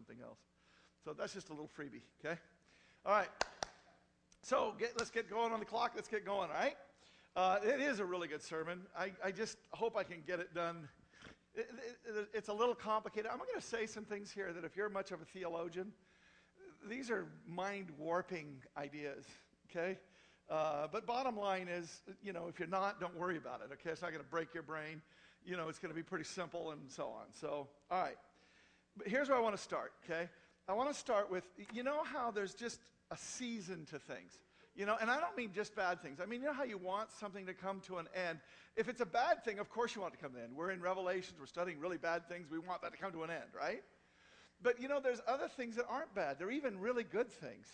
something else. So that's just a little freebie, okay? All right. So get, let's get going on the clock. Let's get going, all right? Uh, it is a really good sermon. I, I just hope I can get it done. It, it, it's a little complicated. I'm going to say some things here that if you're much of a theologian, these are mind warping ideas, okay? Uh, but bottom line is, you know, if you're not, don't worry about it, okay? It's not going to break your brain. You know, it's going to be pretty simple and so on. So, all right. But here's where I want to start, okay? I want to start with, you know how there's just a season to things. You know, and I don't mean just bad things. I mean, you know how you want something to come to an end. If it's a bad thing, of course you want it to come to an end. We're in Revelations, we're studying really bad things. We want that to come to an end, right? But you know, there's other things that aren't bad. They're even really good things.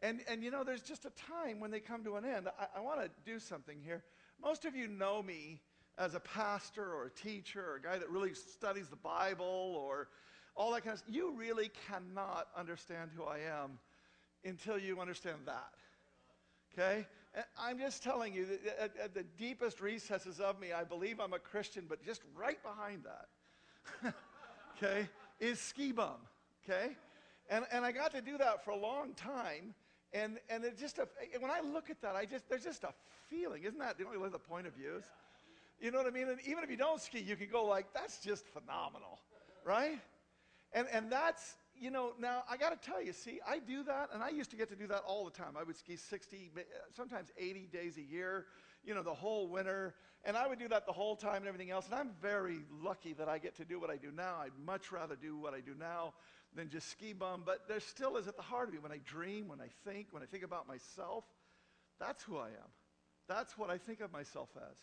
And, and you know, there's just a time when they come to an end. I, I want to do something here. Most of you know me as a pastor or a teacher or a guy that really studies the Bible or all that kind of stuff. You really cannot understand who I am until you understand that. Okay? I'm just telling you, that at, at, the deepest recesses of me, I believe I'm a Christian, but just right behind that, okay, is ski bum. Okay? And, and I got to do that for a long time. And, and it just, a, when I look at that, I just, there's just a feeling. Isn't that the only the point of view is? You know what I mean? And even if you don't ski, you can go like, that's just phenomenal, right? And, and that's, you know, now I got to tell you, see, I do that, and I used to get to do that all the time. I would ski 60, sometimes 80 days a year, you know, the whole winter. And I would do that the whole time and everything else. And I'm very lucky that I get to do what I do now. I'd much rather do what I do now than just ski bum. But there still is at the heart of me when I dream, when I think, when I think about myself, that's who I am. That's what I think of myself as.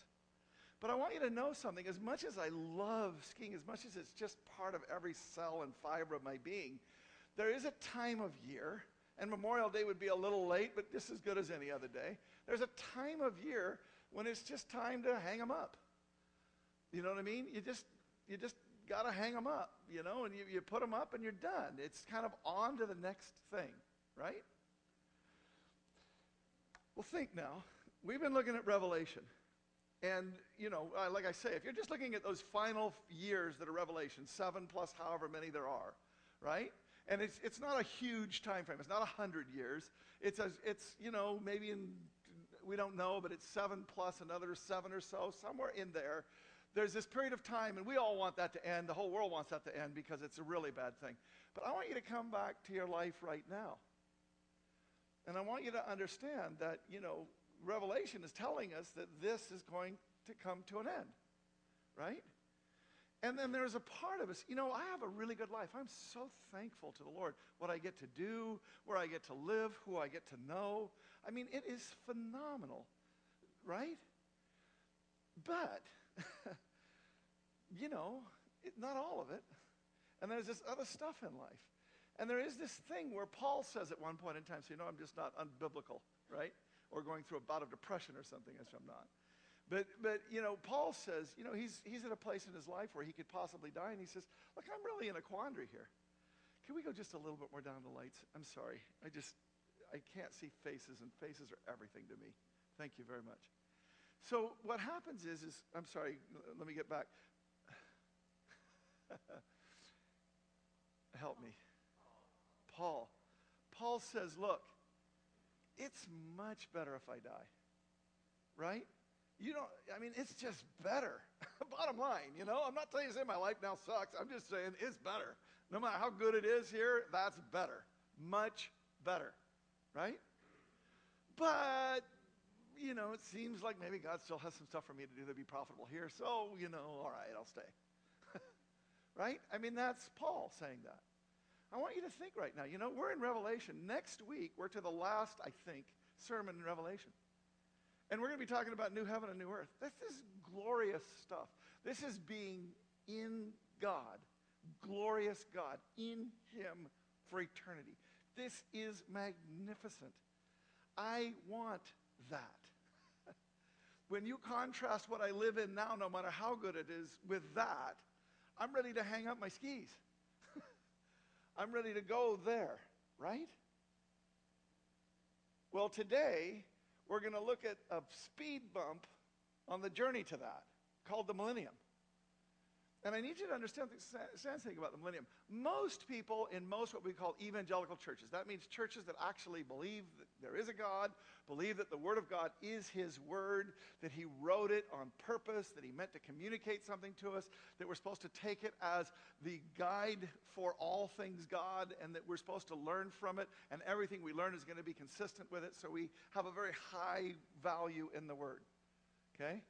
But I want you to know something. As much as I love skiing, as much as it's just part of every cell and fiber of my being, there is a time of year, and Memorial Day would be a little late, but just as good as any other day. There's a time of year when it's just time to hang them up. You know what I mean? You just, you just got to hang them up, you know, and you, you put them up and you're done. It's kind of on to the next thing, right? Well, think now. We've been looking at Revelation. And, you know, uh, like I say, if you're just looking at those final years that are Revelation, seven plus however many there are, right? And it's, it's not a huge time frame. It's not 100 years. It's, a, it's, you know, maybe in, we don't know, but it's seven plus another seven or so, somewhere in there. There's this period of time, and we all want that to end. The whole world wants that to end because it's a really bad thing. But I want you to come back to your life right now. And I want you to understand that, you know, Revelation is telling us that this is going to come to an end, right? And then there's a part of us, you know, I have a really good life. I'm so thankful to the Lord. What I get to do, where I get to live, who I get to know. I mean, it is phenomenal, right? But, you know, it, not all of it. And there's this other stuff in life. And there is this thing where Paul says at one point in time, so you know I'm just not unbiblical, right? Or going through a bout of depression or something, as I'm not. But, but you know, Paul says, you know, he's, he's at a place in his life where he could possibly die, and he says, look, I'm really in a quandary here. Can we go just a little bit more down the lights? I'm sorry. I just, I can't see faces, and faces are everything to me. Thank you very much. So what happens is, is I'm sorry, let me get back. Help me. Paul. Paul says, look, it's much better if I die. Right? You don't, I mean, it's just better. Bottom line, you know, I'm not telling you say my life now sucks. I'm just saying it's better. No matter how good it is here, that's better. Much better. Right? But, you know, it seems like maybe God still has some stuff for me to do to be profitable here. So, you know, all right, I'll stay. right? I mean, that's Paul saying that. I want you to think right now. You know, we're in Revelation. Next week, we're to the last, I think, sermon in Revelation. And we're going to be talking about new heaven and new earth. This is glorious stuff. This is being in God, glorious God, in Him for eternity. This is magnificent. I want that. when you contrast what I live in now, no matter how good it is, with that, I'm ready to hang up my skis. I'm ready to go there, right? Well, today we're going to look at a speed bump on the journey to that called the millennium. And I need you to understand something about the millennium. Most people in most what we call evangelical churches, that means churches that actually believe that there is a God, believe that the Word of God is His Word, that He wrote it on purpose, that He meant to communicate something to us, that we're supposed to take it as the guide for all things God, and that we're supposed to learn from it, and everything we learn is going to be consistent with it, so we have a very high value in the Word. Okay?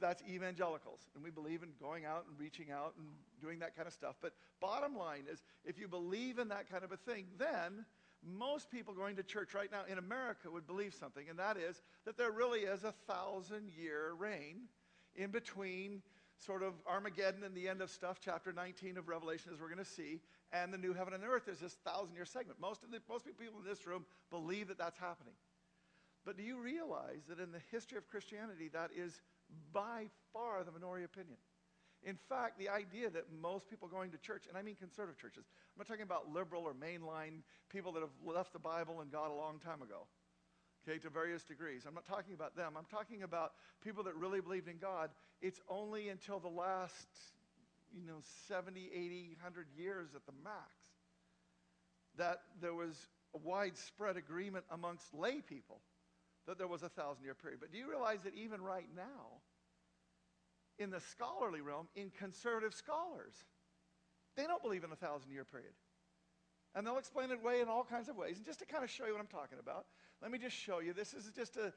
That's evangelicals. And we believe in going out and reaching out and doing that kind of stuff. But bottom line is, if you believe in that kind of a thing, then most people going to church right now in America would believe something, and that is that there really is a thousand year reign in between sort of Armageddon and the end of stuff, chapter 19 of Revelation, as we're going to see, and the new heaven and earth. There's this thousand year segment. Most of the most people in this room believe that that's happening. But do you realize that in the history of Christianity, that is by far the minority opinion. In fact, the idea that most people going to church, and I mean conservative churches, I'm not talking about liberal or mainline people that have left the Bible and God a long time ago, okay, to various degrees. I'm not talking about them. I'm talking about people that really believed in God. It's only until the last, you know, 70, 80, 100 years at the max that there was a widespread agreement amongst lay people that there was a thousand year period. But do you realize that even right now, in the scholarly realm, in conservative scholars, they don't believe in a thousand year period. And they'll explain it away in all kinds of ways. And just to kind of show you what I'm talking about, let me just show you. This is just a,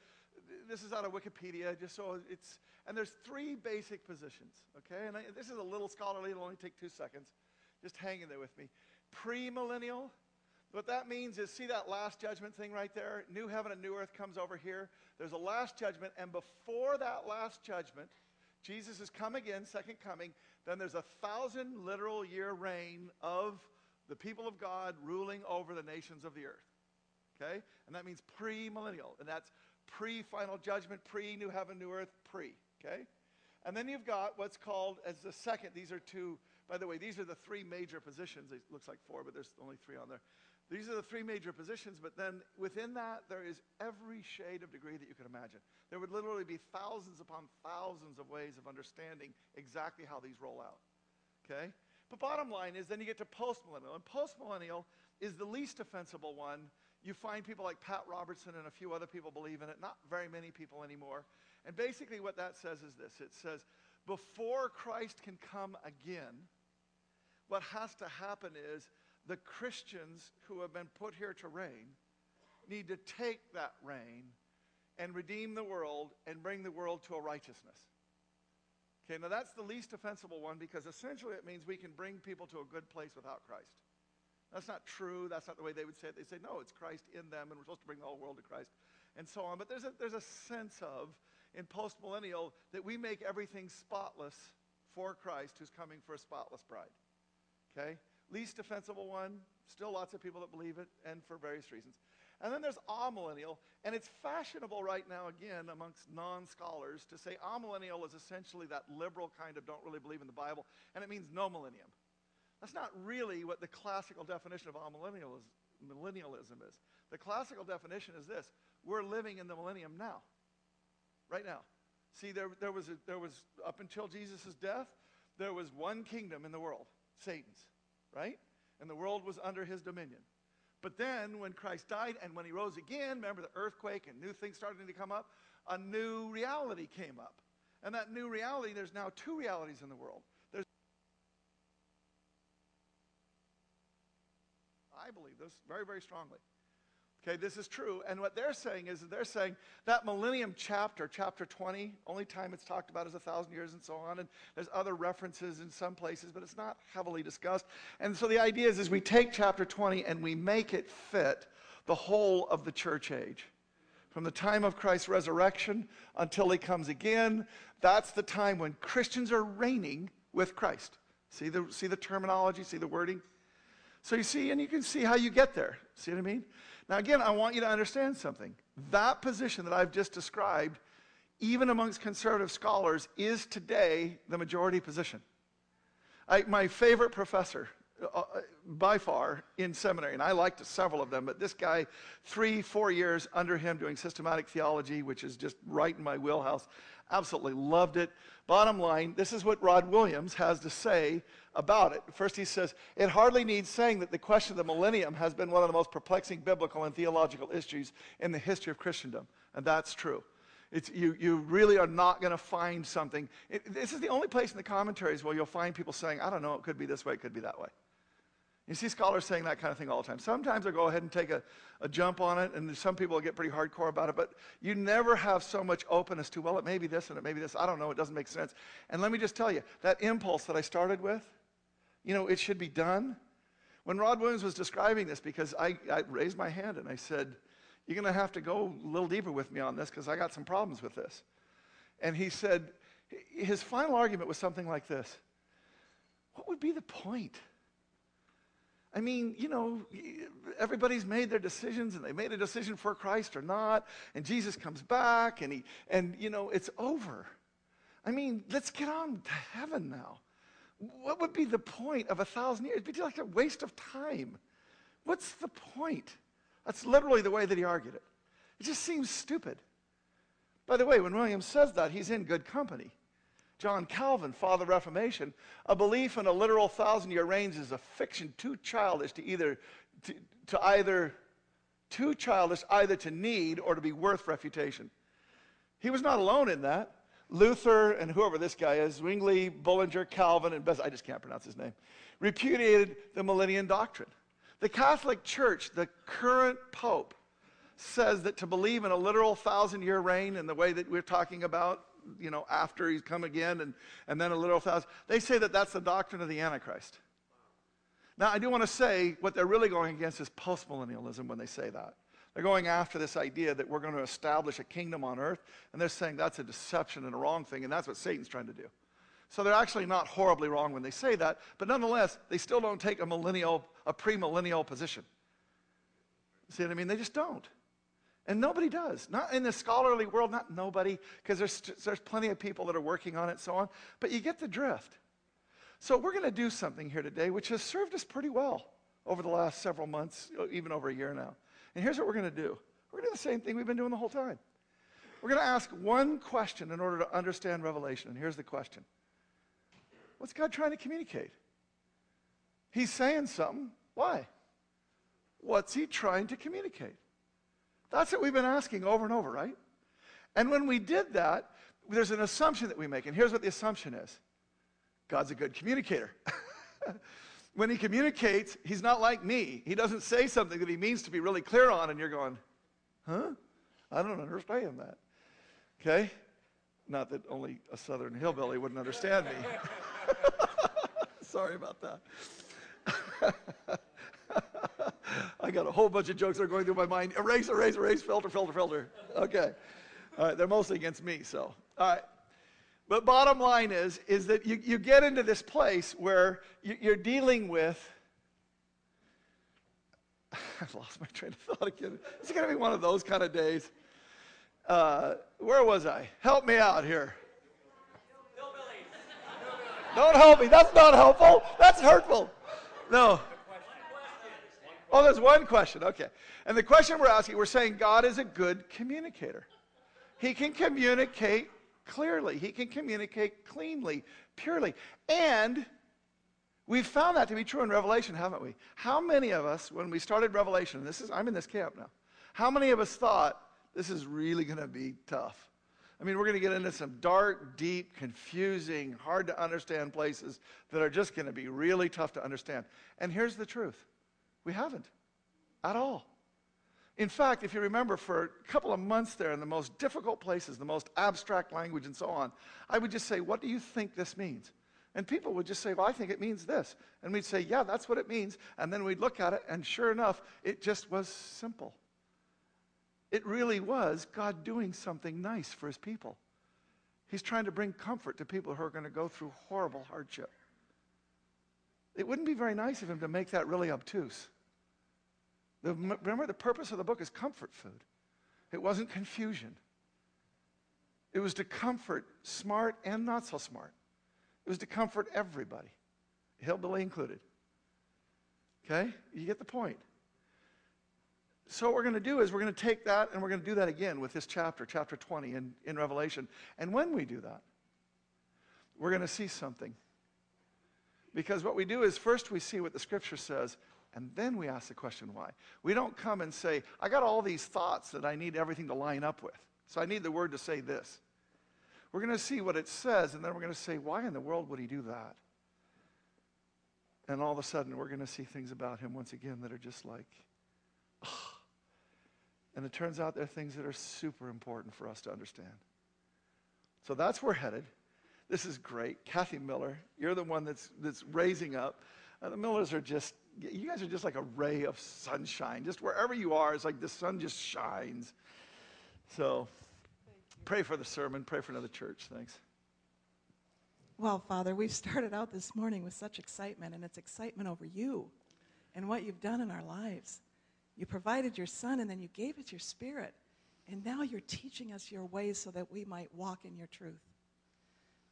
this is out of Wikipedia, just so it's, and there's three basic positions, okay? And I, this is a little scholarly, it'll only take two seconds. Just hang in there with me. Premillennial, what that means is, see that last judgment thing right there? New heaven and new earth comes over here. There's a last judgment, and before that last judgment, Jesus has come again, second coming. Then there's a thousand literal year reign of the people of God ruling over the nations of the earth. Okay? And that means pre-millennial. And that's pre-final judgment, pre-new heaven, new earth, pre. Okay? And then you've got what's called as the second. These are two, by the way, these are the three major positions. It looks like four, but there's only three on there. These are the three major positions, but then within that, there is every shade of degree that you could imagine. There would literally be thousands upon thousands of ways of understanding exactly how these roll out. Okay? But bottom line is then you get to postmillennial, and postmillennial is the least offensible one. You find people like Pat Robertson and a few other people believe in it, not very many people anymore. And basically, what that says is this it says, before Christ can come again, what has to happen is the Christians who have been put here to reign need to take that reign and redeem the world and bring the world to a righteousness. Okay, now that's the least offensible one because essentially it means we can bring people to a good place without Christ. That's not true. That's not the way they would say it. They say, no, it's Christ in them, and we're supposed to bring the whole world to Christ, and so on. But there's a, there's a sense of, in postmillennial, that we make everything spotless for Christ who's coming for a spotless bride. Okay? Least defensible one. Still lots of people that believe it, and for various reasons. And then there's amillennial, and it's fashionable right now, again, amongst non scholars, to say amillennial is essentially that liberal kind of don't really believe in the Bible, and it means no millennium. That's not really what the classical definition of amillennialism is. The classical definition is this we're living in the millennium now, right now. See, there, there, was a, there was, up until Jesus' death, there was one kingdom in the world Satan's right? And the world was under his dominion. But then when Christ died and when he rose again, remember the earthquake and new things starting to come up, a new reality came up. And that new reality, there's now two realities in the world. There's I believe this very, very strongly. Okay, this is true. And what they're saying is they're saying that millennium chapter, chapter 20, only time it's talked about is a thousand years and so on. And there's other references in some places, but it's not heavily discussed. And so the idea is, is we take chapter 20 and we make it fit the whole of the church age. From the time of Christ's resurrection until he comes again, that's the time when Christians are reigning with Christ. See the, see the terminology, see the wording? So you see, and you can see how you get there. See what I mean? Now, again, I want you to understand something. That position that I've just described, even amongst conservative scholars, is today the majority position. I, my favorite professor uh, by far in seminary, and I liked several of them, but this guy, three, four years under him doing systematic theology, which is just right in my wheelhouse. Absolutely loved it. Bottom line, this is what Rod Williams has to say about it. First, he says, It hardly needs saying that the question of the millennium has been one of the most perplexing biblical and theological issues in the history of Christendom. And that's true. It's, you, you really are not going to find something. It, this is the only place in the commentaries where you'll find people saying, I don't know, it could be this way, it could be that way. You see scholars saying that kind of thing all the time. Sometimes they'll go ahead and take a, a jump on it, and some people get pretty hardcore about it, but you never have so much openness to, well, it may be this and it may be this. I don't know, it doesn't make sense. And let me just tell you, that impulse that I started with, you know, it should be done. When Rod Williams was describing this, because I, I raised my hand and I said, You're going to have to go a little deeper with me on this because I got some problems with this. And he said, His final argument was something like this What would be the point? I mean, you know, everybody's made their decisions and they made a decision for Christ or not, and Jesus comes back and he and you know, it's over. I mean, let's get on to heaven now. What would be the point of a thousand years? It'd be like a waste of time. What's the point? That's literally the way that he argued it. It just seems stupid. By the way, when William says that, he's in good company. John Calvin, Father of Reformation, a belief in a literal thousand year reign is a fiction too childish to either to, to either too childish either to need or to be worth refutation. He was not alone in that. Luther and whoever this guy is, Zwingli, Bullinger, Calvin, and Bess, I just can't pronounce his name, repudiated the millennium doctrine. The Catholic Church, the current Pope, says that to believe in a literal thousand year reign in the way that we're talking about, you know, after he's come again and, and then a literal thousand, they say that that's the doctrine of the Antichrist. Now, I do want to say what they're really going against is postmillennialism when they say that. They're going after this idea that we're going to establish a kingdom on earth, and they're saying that's a deception and a wrong thing, and that's what Satan's trying to do. So they're actually not horribly wrong when they say that, but nonetheless, they still don't take a millennial, a premillennial position. See what I mean? They just don't. And nobody does. Not in the scholarly world, not nobody, because there's, there's plenty of people that are working on it, so on. But you get the drift. So we're going to do something here today, which has served us pretty well over the last several months, even over a year now. And here's what we're going to do we're going to do the same thing we've been doing the whole time. We're going to ask one question in order to understand Revelation. And here's the question What's God trying to communicate? He's saying something. Why? What's he trying to communicate? That's what we've been asking over and over, right? And when we did that, there's an assumption that we make. And here's what the assumption is God's a good communicator. when he communicates, he's not like me. He doesn't say something that he means to be really clear on, and you're going, huh? I don't understand that. Okay? Not that only a southern hillbilly wouldn't understand me. Sorry about that. I got a whole bunch of jokes that are going through my mind. Erase, erase, erase, filter, filter, filter. Okay. All right, they're mostly against me, so. All right. But bottom line is, is that you, you get into this place where you, you're dealing with. I've lost my train of thought again. It's going to be one of those kind of days. Uh, where was I? Help me out here. Don't help me. That's not helpful. That's hurtful. No. Oh, there's one question. Okay. And the question we're asking, we're saying God is a good communicator. He can communicate clearly, He can communicate cleanly, purely. And we've found that to be true in Revelation, haven't we? How many of us, when we started Revelation, this is, I'm in this camp now, how many of us thought this is really going to be tough? I mean, we're going to get into some dark, deep, confusing, hard to understand places that are just going to be really tough to understand. And here's the truth we haven't at all. In fact, if you remember, for a couple of months there in the most difficult places, the most abstract language, and so on, I would just say, What do you think this means? And people would just say, Well, I think it means this. And we'd say, Yeah, that's what it means. And then we'd look at it, and sure enough, it just was simple. It really was God doing something nice for his people. He's trying to bring comfort to people who are going to go through horrible hardship. It wouldn't be very nice of him to make that really obtuse. The, remember, the purpose of the book is comfort food. It wasn't confusion. It was to comfort smart and not so smart. It was to comfort everybody, hillbilly included. Okay? You get the point. So, what we're going to do is we're going to take that and we're going to do that again with this chapter, chapter 20 in, in Revelation. And when we do that, we're going to see something. Because what we do is first we see what the scripture says, and then we ask the question why. We don't come and say, I got all these thoughts that I need everything to line up with. So I need the word to say this. We're going to see what it says, and then we're going to say, why in the world would he do that? And all of a sudden, we're going to see things about him once again that are just like, oh. and it turns out they're things that are super important for us to understand. So that's where we're headed. This is great. Kathy Miller, you're the one that's, that's raising up. Uh, the Millers are just, you guys are just like a ray of sunshine. Just wherever you are, it's like the sun just shines. So pray for the sermon, pray for another church. Thanks. Well, Father, we've started out this morning with such excitement, and it's excitement over you and what you've done in our lives. You provided your Son, and then you gave us your Spirit. And now you're teaching us your ways so that we might walk in your truth.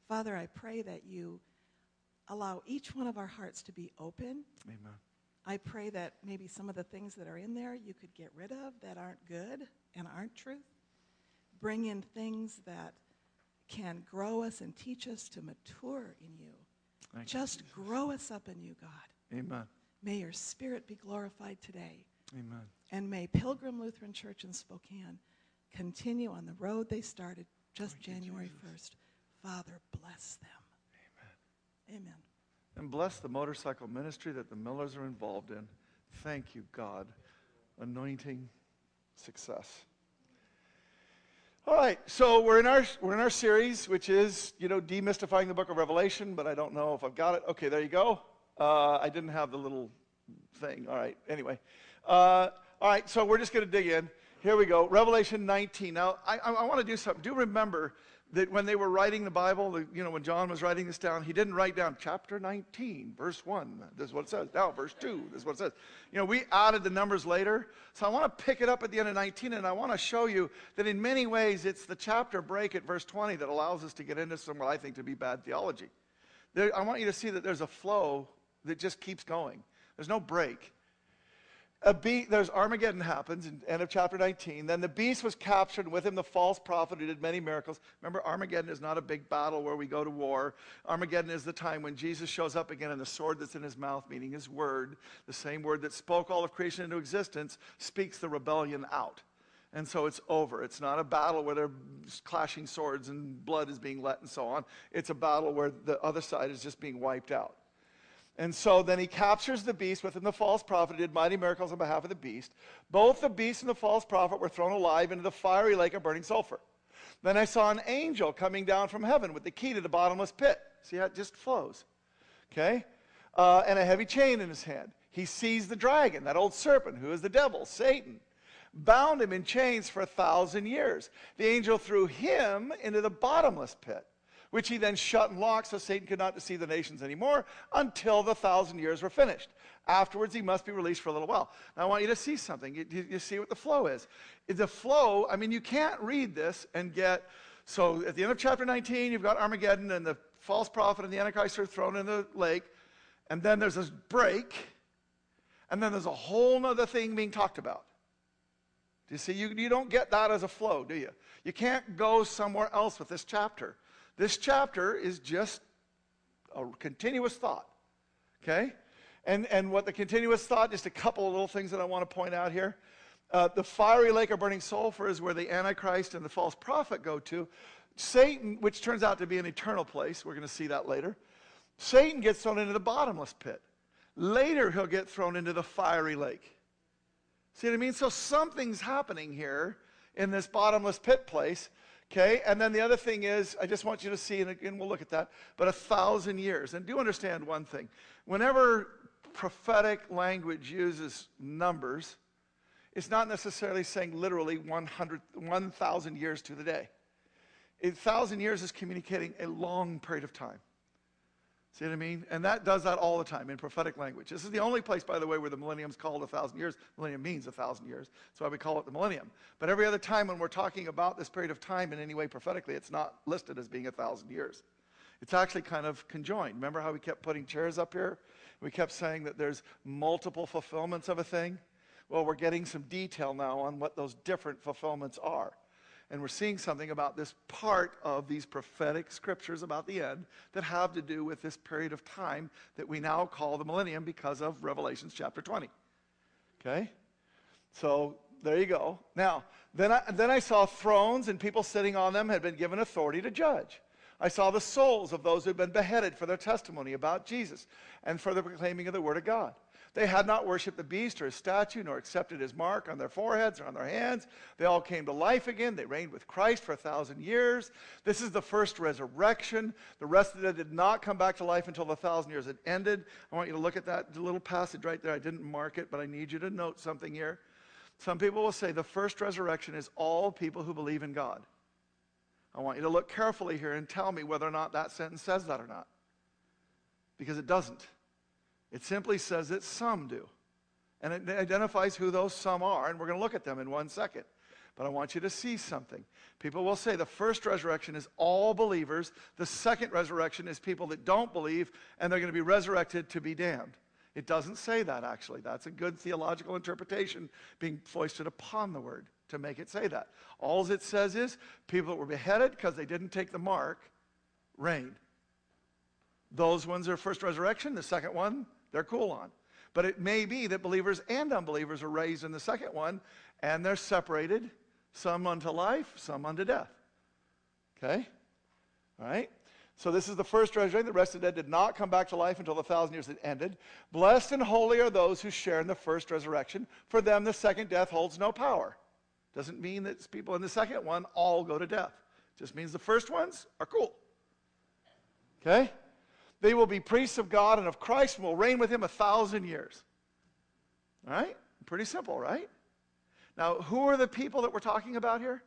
Father, I pray that you allow each one of our hearts to be open. Amen. I pray that maybe some of the things that are in there you could get rid of that aren't good and aren't truth. Bring in things that can grow us and teach us to mature in you. Thank Just you, grow us up in you, God. Amen. May your spirit be glorified today. Amen. And may Pilgrim Lutheran Church in Spokane continue on the road they started just Thank January Jesus. 1st. Father, bless them. Amen. Amen. And bless the motorcycle ministry that the Millers are involved in. Thank you, God. Anointing success. All right, so we're in our we're in our series, which is you know demystifying the Book of Revelation, but I don't know if I've got it. Okay, there you go. Uh, I didn't have the little thing. All right. Anyway, uh, all right. So we're just going to dig in. Here we go. Revelation 19. Now I, I, I want to do something. Do remember that when they were writing the Bible, you know, when John was writing this down, he didn't write down chapter 19, verse 1. This is what it says. Now, verse 2, this is what it says. You know, we added the numbers later. So I want to pick it up at the end of 19, and I want to show you that in many ways it's the chapter break at verse 20 that allows us to get into some what I think to be bad theology. There, I want you to see that there's a flow that just keeps going, there's no break a there's Armageddon happens in end of chapter 19. Then the beast was captured, with him the false prophet who did many miracles. Remember, Armageddon is not a big battle where we go to war. Armageddon is the time when Jesus shows up again, and the sword that's in his mouth, meaning his word, the same word that spoke all of creation into existence, speaks the rebellion out. And so it's over. It's not a battle where they're clashing swords and blood is being let and so on. It's a battle where the other side is just being wiped out. And so then he captures the beast with him, the false prophet, did mighty miracles on behalf of the beast. Both the beast and the false prophet were thrown alive into the fiery lake of burning sulfur. Then I saw an angel coming down from heaven with the key to the bottomless pit. See how it just flows. Okay? Uh, and a heavy chain in his hand. He seized the dragon, that old serpent, who is the devil, Satan, bound him in chains for a thousand years. The angel threw him into the bottomless pit which he then shut and locked so Satan could not deceive the nations anymore until the thousand years were finished. Afterwards, he must be released for a little while. Now, I want you to see something. You, you, you see what the flow is. The flow, I mean, you can't read this and get. So at the end of chapter 19, you've got Armageddon and the false prophet and the Antichrist are thrown in the lake. And then there's this break. And then there's a whole other thing being talked about. Do you see? You, you don't get that as a flow, do you? You can't go somewhere else with this chapter. This chapter is just a continuous thought. Okay? And, and what the continuous thought, just a couple of little things that I want to point out here. Uh, the fiery lake of burning sulfur is where the Antichrist and the false prophet go to. Satan, which turns out to be an eternal place, we're going to see that later. Satan gets thrown into the bottomless pit. Later, he'll get thrown into the fiery lake. See what I mean? So something's happening here in this bottomless pit place Okay, and then the other thing is, I just want you to see, and again, we'll look at that, but a thousand years. And do understand one thing. Whenever prophetic language uses numbers, it's not necessarily saying literally 100, 1,000 years to the day. A thousand years is communicating a long period of time. See what I mean? And that does that all the time in prophetic language. This is the only place, by the way, where the millennium is called a thousand years. Millennium means a thousand years. That's why we call it the millennium. But every other time when we're talking about this period of time in any way prophetically, it's not listed as being a thousand years. It's actually kind of conjoined. Remember how we kept putting chairs up here? We kept saying that there's multiple fulfillments of a thing. Well, we're getting some detail now on what those different fulfillments are. And we're seeing something about this part of these prophetic scriptures about the end that have to do with this period of time that we now call the millennium because of Revelations chapter 20. Okay? So there you go. Now, then I, then I saw thrones and people sitting on them had been given authority to judge. I saw the souls of those who had been beheaded for their testimony about Jesus and for the proclaiming of the word of God. They had not worshiped the beast or his statue, nor accepted his mark on their foreheads or on their hands. They all came to life again. They reigned with Christ for a thousand years. This is the first resurrection. The rest of them did not come back to life until the thousand years had ended. I want you to look at that little passage right there. I didn't mark it, but I need you to note something here. Some people will say the first resurrection is all people who believe in God. I want you to look carefully here and tell me whether or not that sentence says that or not. Because it doesn't. It simply says that some do. And it identifies who those some are, and we're going to look at them in one second. But I want you to see something. People will say the first resurrection is all believers, the second resurrection is people that don't believe, and they're going to be resurrected to be damned. It doesn't say that, actually. That's a good theological interpretation being foisted upon the word to make it say that. All it says is people that were beheaded because they didn't take the mark reigned. Those ones are first resurrection. The second one, they're cool on. But it may be that believers and unbelievers are raised in the second one, and they're separated, some unto life, some unto death. Okay? All right? So this is the first resurrection. The rest of the dead did not come back to life until the thousand years had ended. Blessed and holy are those who share in the first resurrection. For them, the second death holds no power. Doesn't mean that people in the second one all go to death. Just means the first ones are cool. Okay? They will be priests of God and of Christ and will reign with him a thousand years. All right? Pretty simple, right? Now, who are the people that we're talking about here?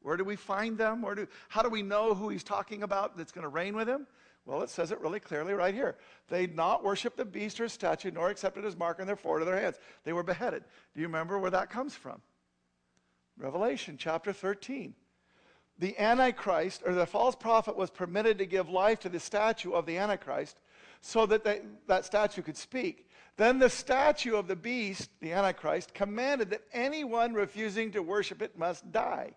Where do we find them? Where do, how do we know who he's talking about that's going to reign with him? Well, it says it really clearly right here. They not worship the beast or his statue, nor accepted his mark on their forehead or their hands. They were beheaded. Do you remember where that comes from? Revelation chapter 13 the Antichrist, or the false prophet, was permitted to give life to the statue of the Antichrist so that they, that statue could speak. Then the statue of the beast, the Antichrist, commanded that anyone refusing to worship it must die.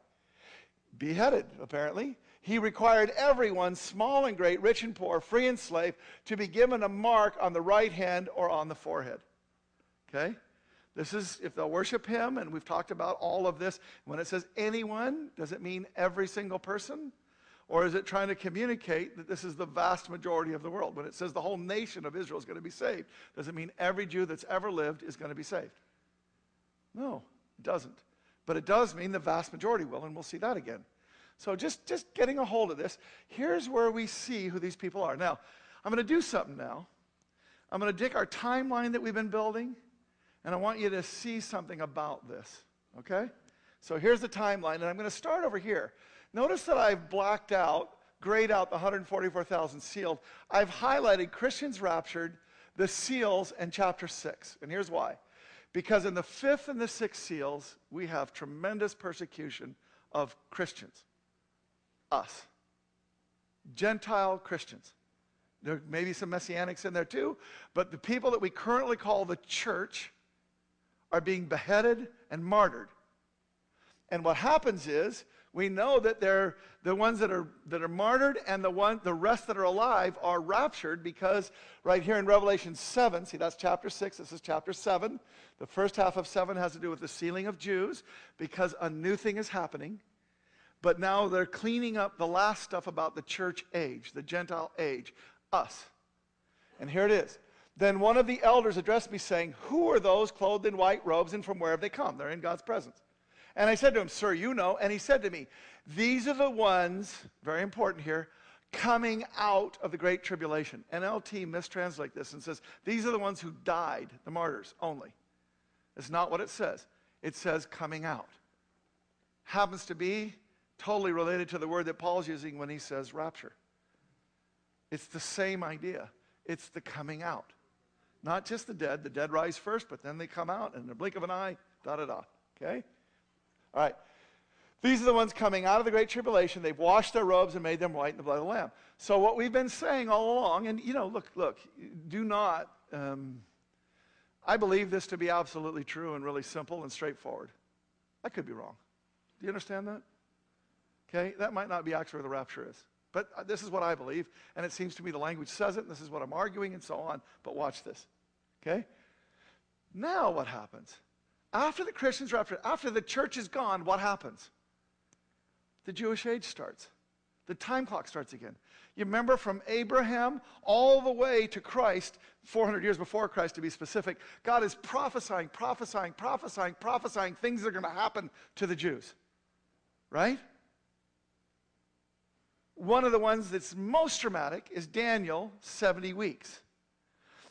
Beheaded, apparently. He required everyone, small and great, rich and poor, free and slave, to be given a mark on the right hand or on the forehead. Okay? This is if they'll worship him, and we've talked about all of this. When it says anyone, does it mean every single person? Or is it trying to communicate that this is the vast majority of the world? When it says the whole nation of Israel is going to be saved, does it mean every Jew that's ever lived is going to be saved? No, it doesn't. But it does mean the vast majority will, and we'll see that again. So just, just getting a hold of this, here's where we see who these people are. Now, I'm going to do something now. I'm going to take our timeline that we've been building and I want you to see something about this, okay? So here's the timeline, and I'm going to start over here. Notice that I've blacked out, grayed out the 144,000 sealed. I've highlighted Christians raptured, the seals, and chapter 6. And here's why. Because in the fifth and the sixth seals, we have tremendous persecution of Christians. Us. Gentile Christians. There may be some messianics in there too, but the people that we currently call the church are being beheaded and martyred. And what happens is we know that they're the ones that are that are martyred and the one the rest that are alive are raptured because right here in Revelation 7, see that's chapter 6, this is chapter 7. The first half of 7 has to do with the sealing of Jews because a new thing is happening. But now they're cleaning up the last stuff about the church age, the Gentile age, us. And here it is. Then one of the elders addressed me, saying, Who are those clothed in white robes, and from where have they come? They're in God's presence. And I said to him, Sir, you know. And he said to me, These are the ones, very important here, coming out of the great tribulation. NLT mistranslates this and says, These are the ones who died, the martyrs only. It's not what it says. It says coming out. Happens to be totally related to the word that Paul's using when he says rapture. It's the same idea. It's the coming out. Not just the dead. The dead rise first, but then they come out in the blink of an eye, da da da. Okay? All right. These are the ones coming out of the great tribulation. They've washed their robes and made them white in the blood of the Lamb. So, what we've been saying all along, and you know, look, look, do not um, I believe this to be absolutely true and really simple and straightforward. I could be wrong. Do you understand that? Okay, that might not be actually where the rapture is. But uh, this is what I believe, and it seems to me the language says it, and this is what I'm arguing, and so on. But watch this. Okay? Now what happens? After the Christians after, after the church is gone, what happens? The Jewish age starts. The time clock starts again. You remember from Abraham all the way to Christ, 400 years before Christ to be specific, God is prophesying, prophesying, prophesying, prophesying things that are going to happen to the Jews. Right? One of the ones that's most dramatic is Daniel, 70 weeks.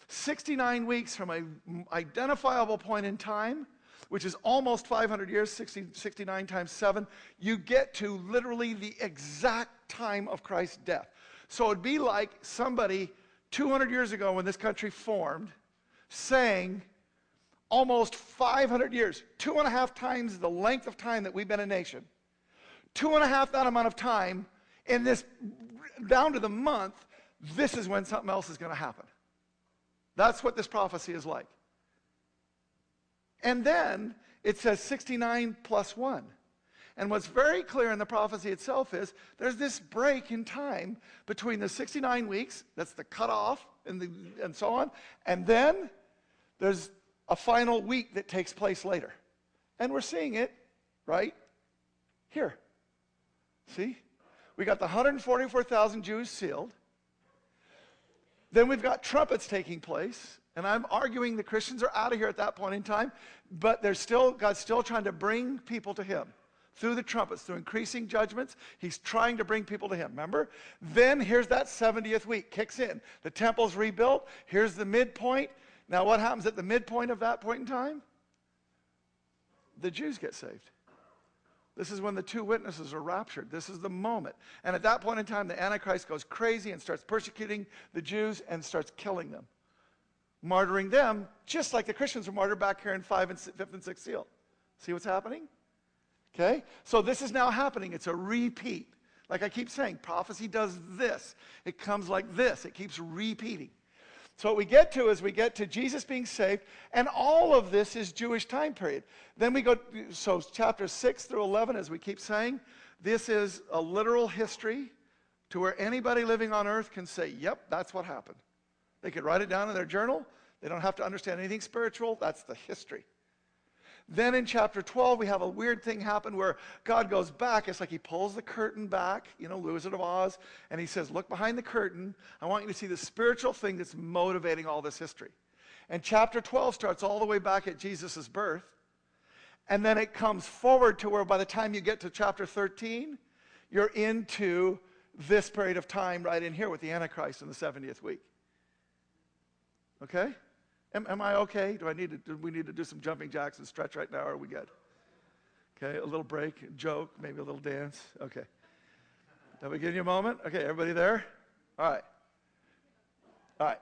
69 weeks from an identifiable point in time, which is almost 500 years, 60, 69 times 7, you get to literally the exact time of Christ's death. So it'd be like somebody 200 years ago when this country formed saying, almost 500 years, two and a half times the length of time that we've been a nation, two and a half that amount of time, in this, down to the month, this is when something else is going to happen. That's what this prophecy is like. And then it says 69 plus 1. And what's very clear in the prophecy itself is there's this break in time between the 69 weeks, that's the cutoff, and, the, and so on, and then there's a final week that takes place later. And we're seeing it right here. See? We got the 144,000 Jews sealed. Then we've got trumpets taking place. And I'm arguing the Christians are out of here at that point in time, but there's still, God's still trying to bring people to Him through the trumpets, through increasing judgments. He's trying to bring people to him. Remember? Then here's that 70th week, kicks in. The temple's rebuilt. Here's the midpoint. Now, what happens at the midpoint of that point in time? The Jews get saved. This is when the two witnesses are raptured. This is the moment. And at that point in time, the Antichrist goes crazy and starts persecuting the Jews and starts killing them, martyring them, just like the Christians were martyred back here in 5 and 5th and 6th seal. See what's happening? Okay? So this is now happening. It's a repeat. Like I keep saying, prophecy does this. It comes like this. It keeps repeating. So what we get to is we get to Jesus being saved, and all of this is Jewish time period. Then we go, so chapter 6 through 11, as we keep saying, this is a literal history to where anybody living on earth can say, yep, that's what happened. They could write it down in their journal. They don't have to understand anything spiritual. That's the history. Then in chapter 12, we have a weird thing happen where God goes back. It's like he pulls the curtain back, you know, Wizard of Oz, and he says, Look behind the curtain. I want you to see the spiritual thing that's motivating all this history. And chapter 12 starts all the way back at Jesus' birth. And then it comes forward to where by the time you get to chapter 13, you're into this period of time right in here with the Antichrist in the 70th week. Okay? Am, am I okay? Do I need to, do we need to do some jumping jacks and stretch right now? Or are we good? Okay, a little break, joke, maybe a little dance. Okay. Have we given you a moment? Okay, everybody there? All right. All right.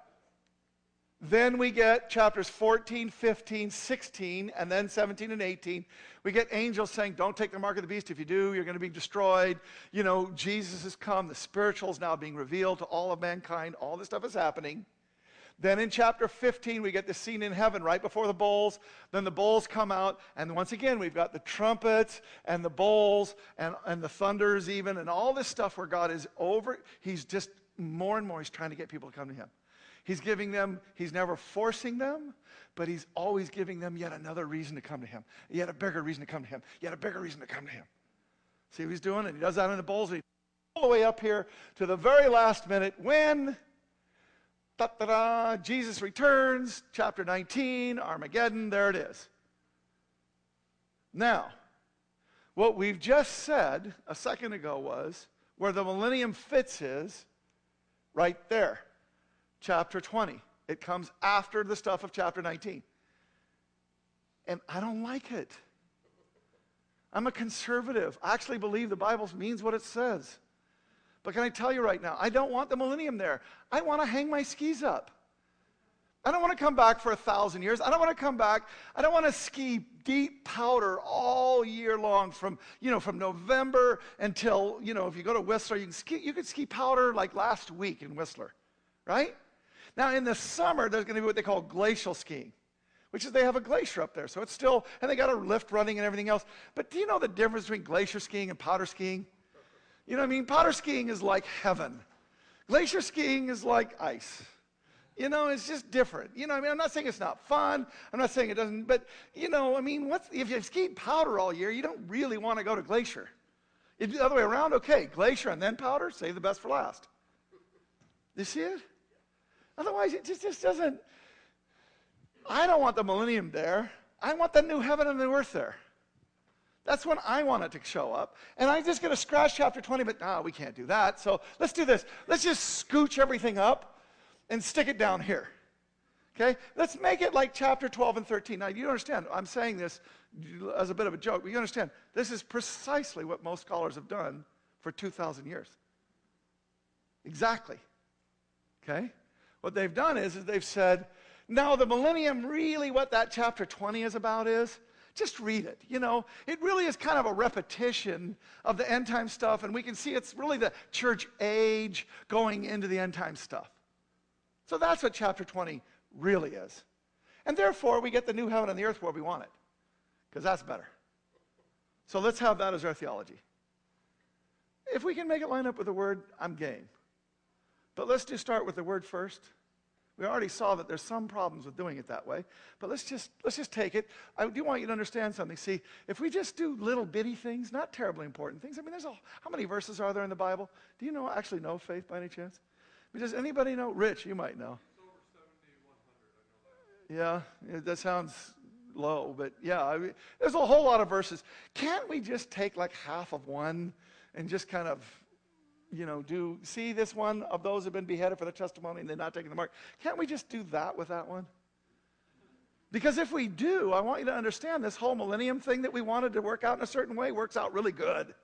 Then we get chapters 14, 15, 16, and then 17 and 18. We get angels saying, Don't take the mark of the beast. If you do, you're going to be destroyed. You know, Jesus has come. The spiritual is now being revealed to all of mankind. All this stuff is happening. Then in chapter 15, we get the scene in heaven right before the bowls. Then the bowls come out, and once again, we've got the trumpets and the bowls and, and the thunders, even, and all this stuff where God is over. He's just more and more, he's trying to get people to come to him. He's giving them, he's never forcing them, but he's always giving them yet another reason to come to him, yet a bigger reason to come to him, yet a bigger reason to come to him. See what he's doing? And he does that in the bowls, all the way up here to the very last minute when Jesus returns, chapter 19, Armageddon, there it is. Now, what we've just said a second ago was where the millennium fits is right there, chapter 20. It comes after the stuff of chapter 19. And I don't like it. I'm a conservative. I actually believe the Bible means what it says. But can I tell you right now, I don't want the millennium there. I want to hang my skis up. I don't want to come back for a thousand years. I don't want to come back. I don't want to ski deep powder all year long from, you know, from November until, you know, if you go to Whistler, you can ski, you could ski powder like last week in Whistler, right? Now, in the summer, there's going to be what they call glacial skiing, which is they have a glacier up there. So it's still, and they got a lift running and everything else. But do you know the difference between glacier skiing and powder skiing? You know what I mean? Powder skiing is like heaven, glacier skiing is like ice. You know, it's just different. You know, I mean, I'm not saying it's not fun. I'm not saying it doesn't, but you know, I mean, what's, if you've skied powder all year, you don't really want to go to glacier. If the other way around, okay, glacier and then powder, save the best for last. You see it? Otherwise, it just, just doesn't. I don't want the millennium there. I want the new heaven and the new earth there. That's when I want it to show up. And I'm just going to scratch chapter 20, but no, we can't do that. So let's do this. Let's just scooch everything up and stick it down here. Okay? Let's make it like chapter 12 and 13. Now, you understand, I'm saying this as a bit of a joke, but you understand, this is precisely what most scholars have done for 2,000 years. Exactly. Okay? What they've done is, is they've said, now the millennium, really what that chapter 20 is about is, just read it. You know, it really is kind of a repetition of the end time stuff, and we can see it's really the church age going into the end time stuff. So that's what chapter 20 really is. And therefore, we get the new heaven and the earth where we want it, because that's better. So let's have that as our theology. If we can make it line up with the word, I'm game. But let's just start with the word first. We already saw that there's some problems with doing it that way, but let's just let's just take it. I do want you to understand something. See, if we just do little bitty things, not terribly important things. I mean, there's a, how many verses are there in the Bible? Do you know actually know faith by any chance? Does anybody know? Rich, you might know. Yeah, that sounds low, but yeah, I mean, there's a whole lot of verses. Can't we just take like half of one and just kind of you know, do see this one of those have been beheaded for the testimony and they're not taking the mark. Can't we just do that with that one? Because if we do, I want you to understand this whole millennium thing that we wanted to work out in a certain way works out really good.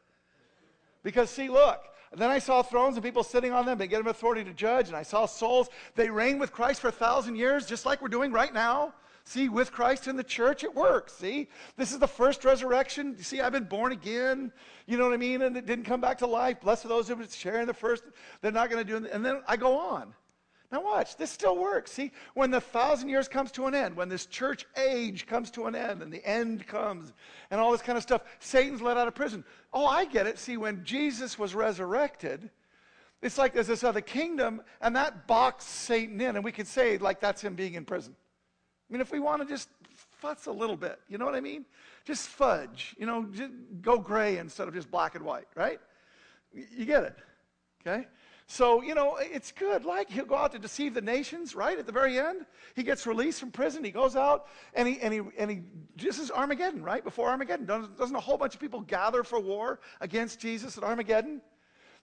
Because, see, look, then I saw thrones and people sitting on them. They get them authority to judge. And I saw souls. They reign with Christ for a thousand years, just like we're doing right now. See, with Christ in the church, it works. See, this is the first resurrection. See, I've been born again. You know what I mean? And it didn't come back to life. Blessed are those who are sharing the first. They're not going to do it. And then I go on. Now, watch, this still works. See, when the thousand years comes to an end, when this church age comes to an end and the end comes and all this kind of stuff, Satan's let out of prison. Oh, I get it. See, when Jesus was resurrected, it's like there's this other kingdom, and that boxed Satan in, and we could say, like, that's him being in prison. I mean, if we want to just futz a little bit, you know what I mean? Just fudge, you know, just go gray instead of just black and white, right? You get it, okay? So, you know, it's good. Like, he'll go out to deceive the nations, right? At the very end, he gets released from prison. He goes out and he, and he, and he, this is Armageddon, right? Before Armageddon. Doesn't, doesn't a whole bunch of people gather for war against Jesus at Armageddon?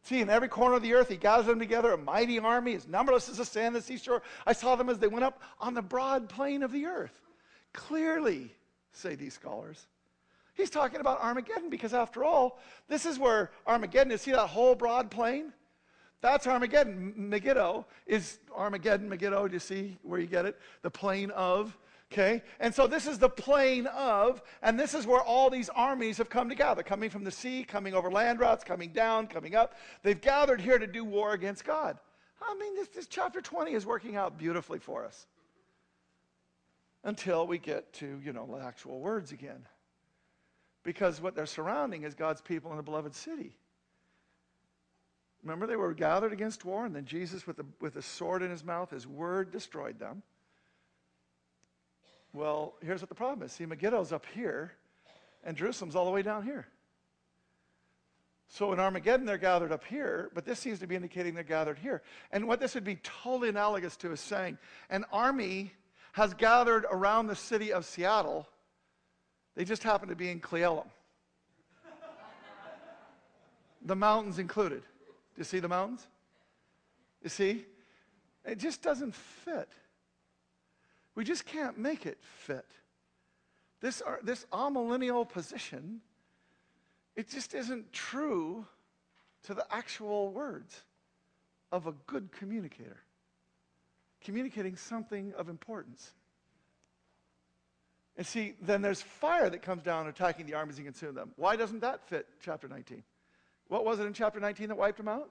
See, in every corner of the earth, he gathers them together, a mighty army, as numberless as the sand of the seashore. I saw them as they went up on the broad plain of the earth. Clearly, say these scholars. He's talking about Armageddon because, after all, this is where Armageddon is. See that whole broad plain? That's Armageddon. Megiddo is Armageddon. Megiddo, do you see where you get it? The plain of. Okay? And so this is the plain of, and this is where all these armies have come together, coming from the sea, coming over land routes, coming down, coming up. They've gathered here to do war against God. I mean, this, this chapter 20 is working out beautifully for us. Until we get to, you know, the actual words again. Because what they're surrounding is God's people in the beloved city. Remember, they were gathered against war, and then Jesus, with a, with a sword in his mouth, his word destroyed them. Well, here's what the problem is. See, Megiddo's up here, and Jerusalem's all the way down here. So in Armageddon, they're gathered up here, but this seems to be indicating they're gathered here. And what this would be totally analogous to is saying an army has gathered around the city of Seattle. They just happen to be in Cle Elum. the mountains included. Do you see the mountains? You see? It just doesn't fit. We just can't make it fit. This, uh, this amillennial position, it just isn't true to the actual words of a good communicator, communicating something of importance. And see, then there's fire that comes down attacking the armies and consume them. Why doesn't that fit chapter 19? What was it in chapter 19 that wiped them out?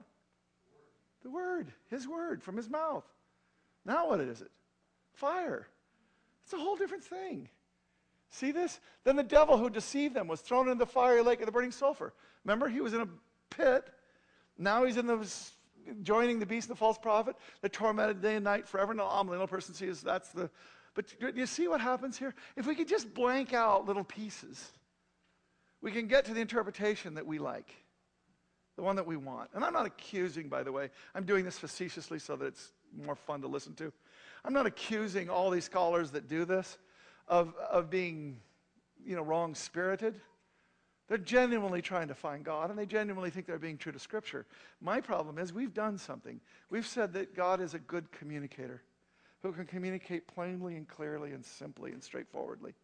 The word, his word from his mouth. Now what is it? Fire. It's a whole different thing. See this? Then the devil who deceived them was thrown into the fiery lake of the burning sulfur. Remember, he was in a pit. Now he's in the joining the beast and the false prophet. They're tormented day and night forever. No, no person sees that's the. But do you see what happens here? If we could just blank out little pieces, we can get to the interpretation that we like, the one that we want. And I'm not accusing, by the way. I'm doing this facetiously so that it's more fun to listen to. I'm not accusing all these scholars that do this of, of being, you know, wrong spirited. They're genuinely trying to find God, and they genuinely think they're being true to Scripture. My problem is we've done something. We've said that God is a good communicator who can communicate plainly and clearly and simply and straightforwardly.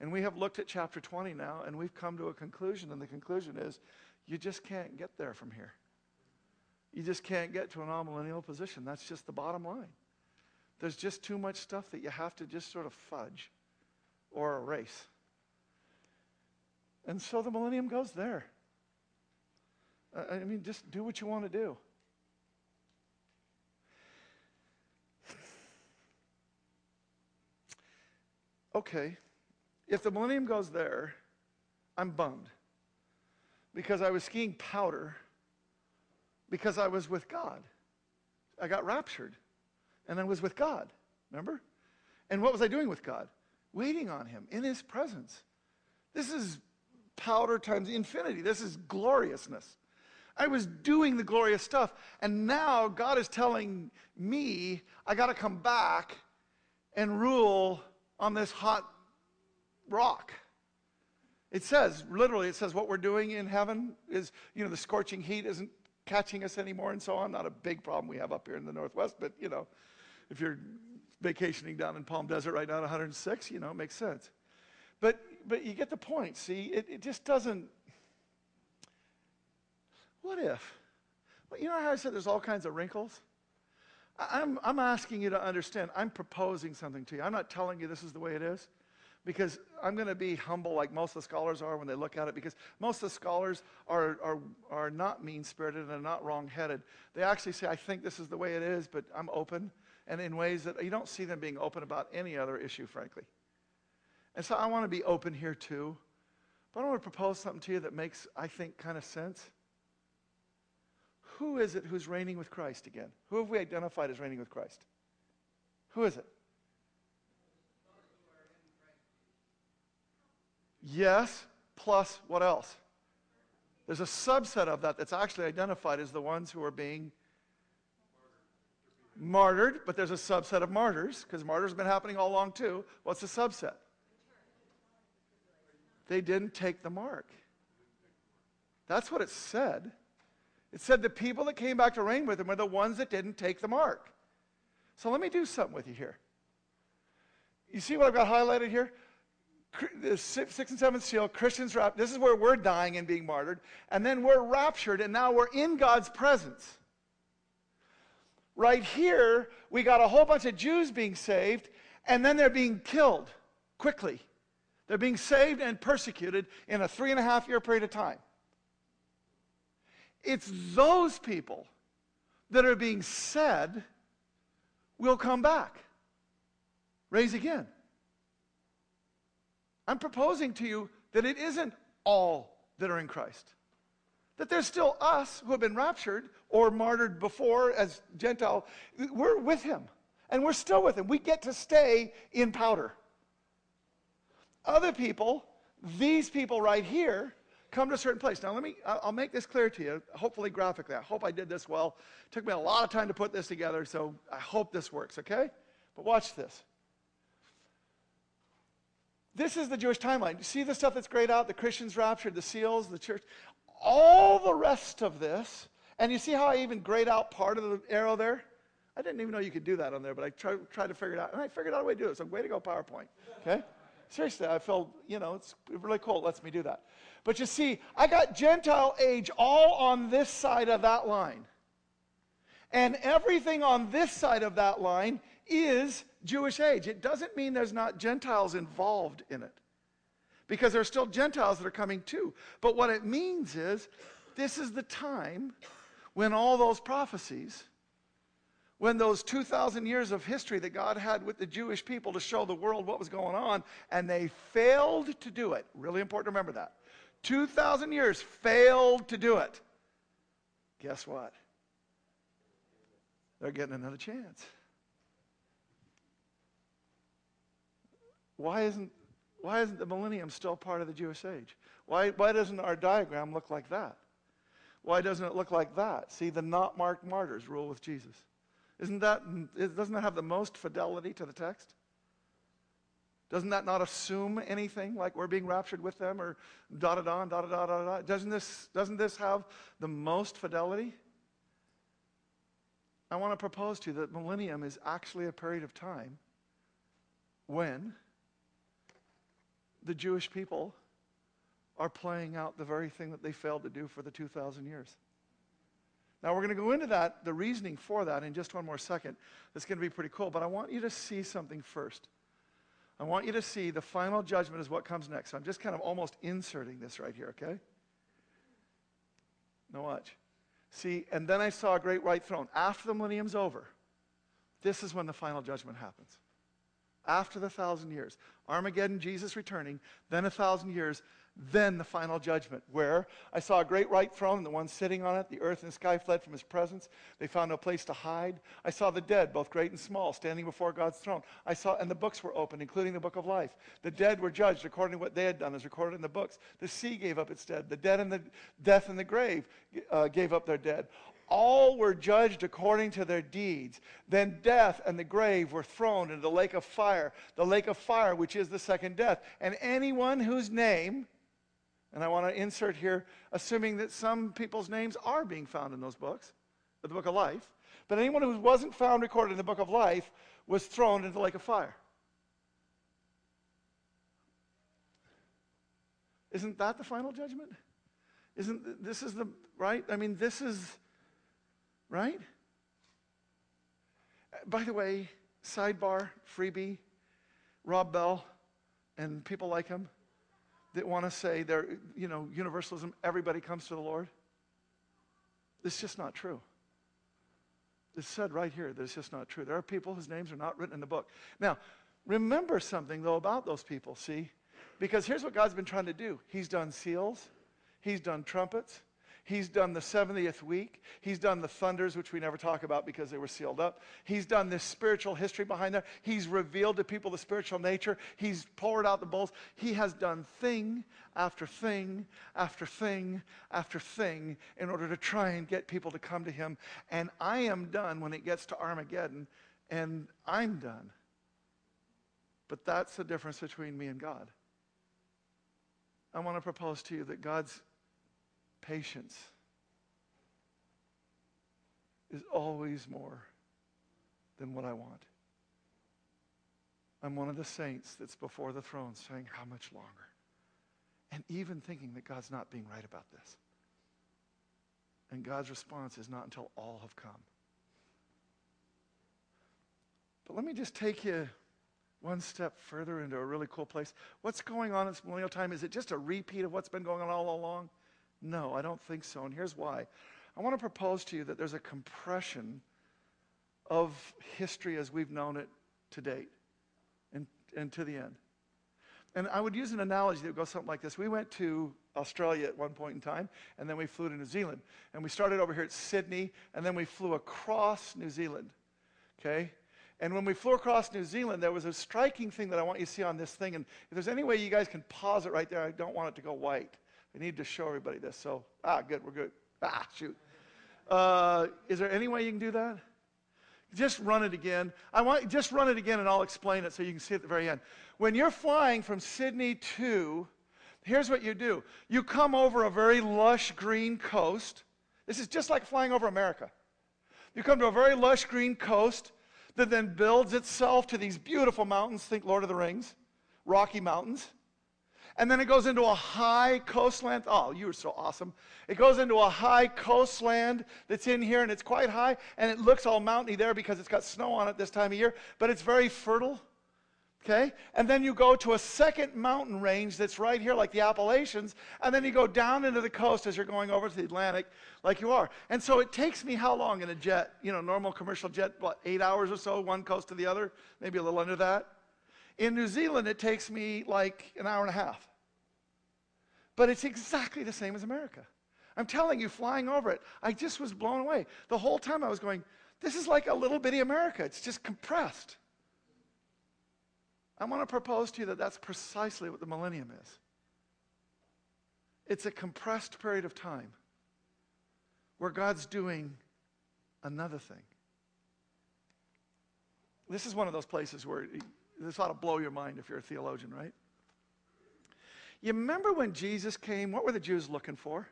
And we have looked at chapter 20 now, and we've come to a conclusion, and the conclusion is you just can't get there from here. You just can't get to an amillennial position. That's just the bottom line. There's just too much stuff that you have to just sort of fudge or erase. And so the millennium goes there. I mean, just do what you want to do. Okay, if the millennium goes there, I'm bummed because I was skiing powder because I was with God. I got raptured and I was with God, remember? And what was I doing with God? Waiting on Him in His presence. This is powder times infinity. This is gloriousness. I was doing the glorious stuff, and now God is telling me I got to come back and rule on this hot rock. It says, literally, it says what we're doing in heaven is, you know, the scorching heat isn't catching us anymore and so on. Not a big problem we have up here in the Northwest, but, you know, if you're vacationing down in Palm Desert right now at 106, you know, it makes sense. But, but you get the point, see? It, it just doesn't. What if? Well, you know how I said there's all kinds of wrinkles? I'm, I'm asking you to understand. I'm proposing something to you. I'm not telling you this is the way it is because I'm going to be humble like most of the scholars are when they look at it because most of the scholars are, are, are not mean spirited and are not wrong headed. They actually say, I think this is the way it is, but I'm open and in ways that you don't see them being open about any other issue, frankly. And so I want to be open here too. But I want to propose something to you that makes, I think, kind of sense. Who is it who's reigning with Christ again? Who have we identified as reigning with Christ? Who is it? Yes, plus what else? There's a subset of that that's actually identified as the ones who are being martyred, but there's a subset of martyrs, because martyrs have been happening all along too. What's the subset? They didn't take the mark. That's what it said. It said the people that came back to reign with him were the ones that didn't take the mark. So let me do something with you here. You see what I've got highlighted here? The sixth and seventh seal, Christians, this is where we're dying and being martyred. And then we're raptured, and now we're in God's presence. Right here, we got a whole bunch of Jews being saved, and then they're being killed quickly. They're being saved and persecuted in a three and a half year period of time. It's those people that are being said will come back, raise again. I'm proposing to you that it isn't all that are in Christ. That there's still us who have been raptured or martyred before as Gentile. We're with him. And we're still with him. We get to stay in powder. Other people, these people right here, come to a certain place. Now, let me, I'll make this clear to you, hopefully graphically. I hope I did this well. It took me a lot of time to put this together, so I hope this works, okay? But watch this. This is the Jewish timeline. You see the stuff that's grayed out, the Christians raptured, the seals, the church, all the rest of this. And you see how I even grayed out part of the arrow there? I didn't even know you could do that on there, but I tried, tried to figure it out. And I figured out a way to do it. So way to go, PowerPoint. Okay? Seriously, I feel, you know, it's really cool. It lets me do that. But you see, I got Gentile age all on this side of that line. And everything on this side of that line is Jewish age. It doesn't mean there's not Gentiles involved in it, because there are still Gentiles that are coming too. But what it means is this is the time when all those prophecies when those 2,000 years of history that God had with the Jewish people to show the world what was going on, and they failed to do it. Really important to remember that. 2,000 years failed to do it. Guess what? They're getting another chance. Why isn't, why isn't the millennium still part of the Jewish age? Why, why doesn't our diagram look like that? Why doesn't it look like that? See, the not marked martyrs rule with Jesus. Isn't that, doesn't that have the most fidelity to the text? Doesn't that not assume anything like we're being raptured with them or da da da da da da da? Doesn't this, doesn't this have the most fidelity? I want to propose to you that millennium is actually a period of time when the Jewish people are playing out the very thing that they failed to do for the 2,000 years. Now, we're going to go into that, the reasoning for that, in just one more second. It's going to be pretty cool. But I want you to see something first. I want you to see the final judgment is what comes next. So I'm just kind of almost inserting this right here, okay? Now, watch. See, and then I saw a great white throne. After the millennium's over, this is when the final judgment happens. After the thousand years. Armageddon, Jesus returning, then a thousand years, then the final judgment, where I saw a great white throne the one sitting on it. The earth and sky fled from his presence. They found no place to hide. I saw the dead, both great and small, standing before God's throne. I saw, and the books were opened, including the book of life. The dead were judged according to what they had done, as recorded in the books. The sea gave up its dead. The dead and the death and the grave uh, gave up their dead. All were judged according to their deeds. Then death and the grave were thrown into the lake of fire, the lake of fire, which is the second death. And anyone whose name and I want to insert here, assuming that some people's names are being found in those books, the book of life. But anyone who wasn't found recorded in the book of life was thrown into the lake of fire. Isn't that the final judgment? Isn't this is the right? I mean, this is right? By the way, sidebar, freebie, Rob Bell and people like him that want to say they're, you know, universalism, everybody comes to the Lord. It's just not true. It's said right here that it's just not true. There are people whose names are not written in the book. Now, remember something, though, about those people, see? Because here's what God's been trying to do He's done seals, He's done trumpets, He's done the 70th week. He's done the thunders, which we never talk about because they were sealed up. He's done this spiritual history behind there. He's revealed to people the spiritual nature. He's poured out the bowls. He has done thing after thing after thing after thing in order to try and get people to come to him. And I am done when it gets to Armageddon, and I'm done. But that's the difference between me and God. I want to propose to you that God's patience is always more than what I want. I'm one of the saints that's before the throne saying, How much longer? And even thinking that God's not being right about this. And God's response is not until all have come. But let me just take you one step further into a really cool place. What's going on in this millennial time? Is it just a repeat of what's been going on all along? No, I don't think so. And here's why. I want to propose to you that there's a compression of history as we've known it to date and, and to the end. And I would use an analogy that would go something like this. We went to Australia at one point in time, and then we flew to New Zealand. And we started over here at Sydney, and then we flew across New Zealand. Okay? And when we flew across New Zealand, there was a striking thing that I want you to see on this thing. And if there's any way you guys can pause it right there, I don't want it to go white. I need to show everybody this. So, ah, good, we're good. Ah, shoot. Uh, is there any way you can do that? Just run it again. I want just run it again, and I'll explain it so you can see at the very end. When you're flying from Sydney to, here's what you do: you come over a very lush green coast. This is just like flying over America. You come to a very lush green coast that then builds itself to these beautiful mountains. Think Lord of the Rings, Rocky Mountains. And then it goes into a high coastland. Oh, you are so awesome. It goes into a high coastland that's in here, and it's quite high, and it looks all mountainy there because it's got snow on it this time of year, but it's very fertile. Okay? And then you go to a second mountain range that's right here, like the Appalachians, and then you go down into the coast as you're going over to the Atlantic, like you are. And so it takes me how long in a jet? You know, normal commercial jet, what, eight hours or so, one coast to the other? Maybe a little under that. In New Zealand, it takes me like an hour and a half. But it's exactly the same as America. I'm telling you, flying over it, I just was blown away. The whole time I was going, this is like a little bitty America. It's just compressed. I want to propose to you that that's precisely what the millennium is. It's a compressed period of time where God's doing another thing. This is one of those places where this ought to blow your mind if you're a theologian, right? You remember when Jesus came, what were the Jews looking for?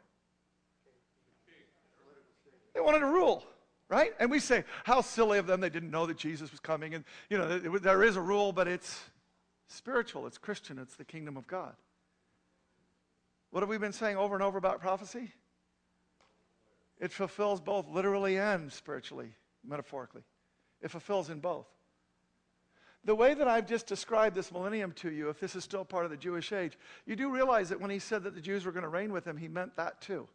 They wanted to rule, right? And we say, how silly of them, they didn't know that Jesus was coming. And, you know, there is a rule, but it's spiritual, it's Christian, it's the kingdom of God. What have we been saying over and over about prophecy? It fulfills both literally and spiritually, metaphorically. It fulfills in both. The way that I've just described this millennium to you, if this is still part of the Jewish age, you do realize that when he said that the Jews were going to reign with him, he meant that too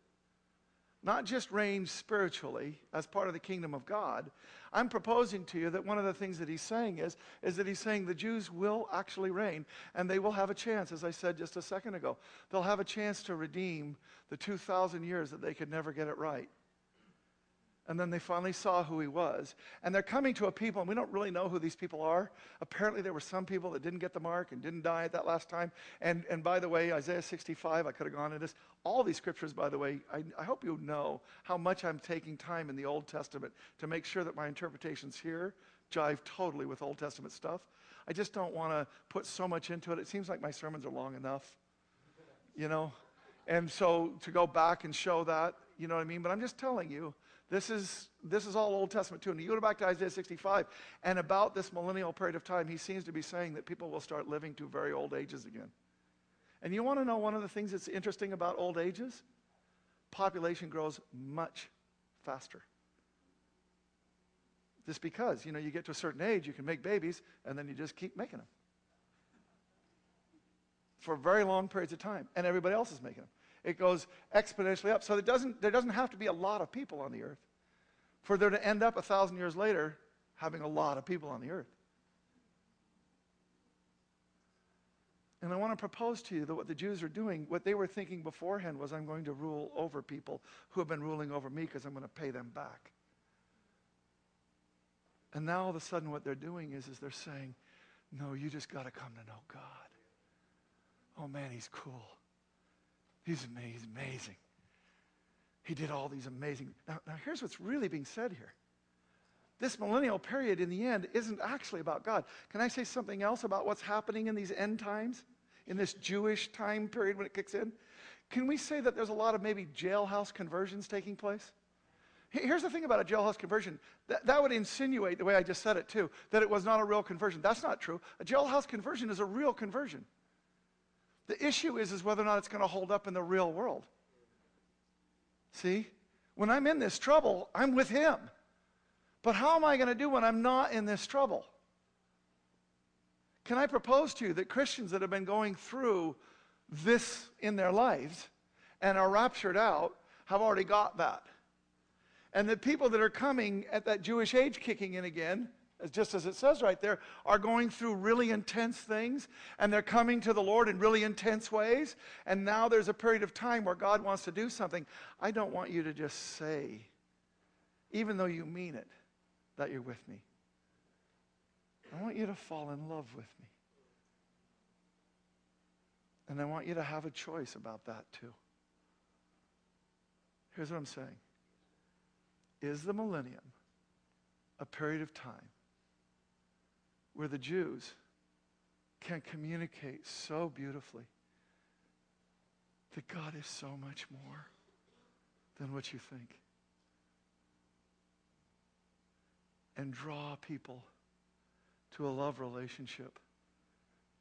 not just reign spiritually as part of the kingdom of God. I'm proposing to you that one of the things that he's saying is, is that he's saying the Jews will actually reign and they will have a chance, as I said just a second ago. They'll have a chance to redeem the 2,000 years that they could never get it right. And then they finally saw who he was. And they're coming to a people, and we don't really know who these people are. Apparently, there were some people that didn't get the mark and didn't die at that last time. And, and by the way, Isaiah 65, I could have gone into this. All these scriptures, by the way, I, I hope you know how much I'm taking time in the Old Testament to make sure that my interpretations here jive totally with Old Testament stuff. I just don't want to put so much into it. It seems like my sermons are long enough, you know? And so to go back and show that, you know what I mean? But I'm just telling you this is, this is all Old Testament too. And you go back to Isaiah 65, and about this millennial period of time, he seems to be saying that people will start living to very old ages again. And you want to know one of the things that's interesting about old ages? Population grows much faster. Just because, you know, you get to a certain age, you can make babies, and then you just keep making them. For very long periods of time, and everybody else is making them it goes exponentially up. So there doesn't, there doesn't have to be a lot of people on the earth for there to end up a thousand years later having a lot of people on the earth. And I want to propose to you that what the Jews are doing, what they were thinking beforehand was, I'm going to rule over people who have been ruling over me because I'm going to pay them back. And now all of a sudden what they're doing is, is they're saying, no, you just got to come to know God. Oh man, he's cool. He's amazing. He did all these amazing. Now, now, here's what's really being said here. This millennial period in the end isn't actually about God. Can I say something else about what's happening in these end times, in this Jewish time period when it kicks in? Can we say that there's a lot of maybe jailhouse conversions taking place? Here's the thing about a jailhouse conversion. That, that would insinuate, the way I just said it too, that it was not a real conversion. That's not true. A jailhouse conversion is a real conversion. The issue is, is whether or not it's going to hold up in the real world. See? When I'm in this trouble, I'm with him. But how am I going to do when I'm not in this trouble? Can I propose to you that Christians that have been going through this in their lives and are raptured out have already got that? And the people that are coming at that Jewish age kicking in again just as it says right there, are going through really intense things and they're coming to the Lord in really intense ways. And now there's a period of time where God wants to do something. I don't want you to just say, even though you mean it, that you're with me. I want you to fall in love with me. And I want you to have a choice about that too. Here's what I'm saying Is the millennium a period of time where the Jews can communicate so beautifully that God is so much more than what you think. And draw people to a love relationship,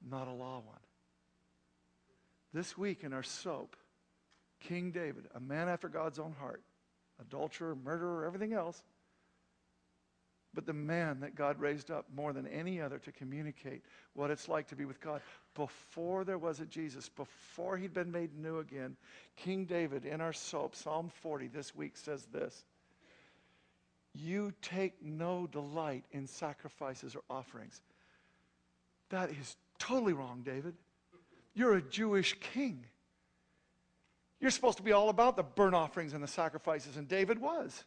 not a law one. This week in our soap, King David, a man after God's own heart, adulterer, murderer, everything else, but the man that God raised up more than any other to communicate what it's like to be with God. Before there was a Jesus, before he'd been made new again, King David in our soap, Psalm 40 this week says this You take no delight in sacrifices or offerings. That is totally wrong, David. You're a Jewish king. You're supposed to be all about the burnt offerings and the sacrifices, and David was.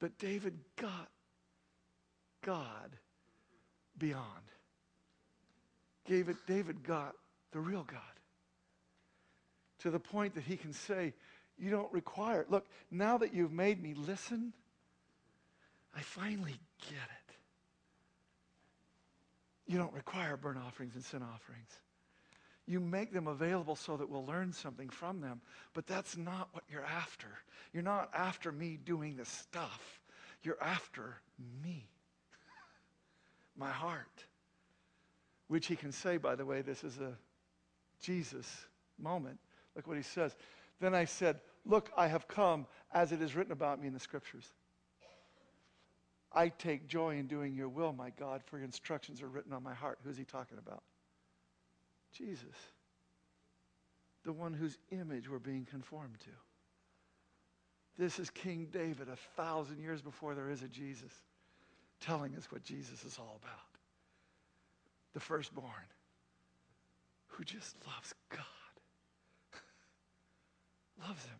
But David got God beyond. David, David got the real God to the point that he can say, You don't require it. Look, now that you've made me listen, I finally get it. You don't require burnt offerings and sin offerings. You make them available so that we'll learn something from them. But that's not what you're after. You're not after me doing the stuff. You're after me, my heart. Which he can say, by the way, this is a Jesus moment. Look what he says. Then I said, Look, I have come as it is written about me in the scriptures. I take joy in doing your will, my God, for your instructions are written on my heart. Who's he talking about? Jesus, the one whose image we're being conformed to. This is King David a thousand years before there is a Jesus, telling us what Jesus is all about. The firstborn who just loves God, loves Him.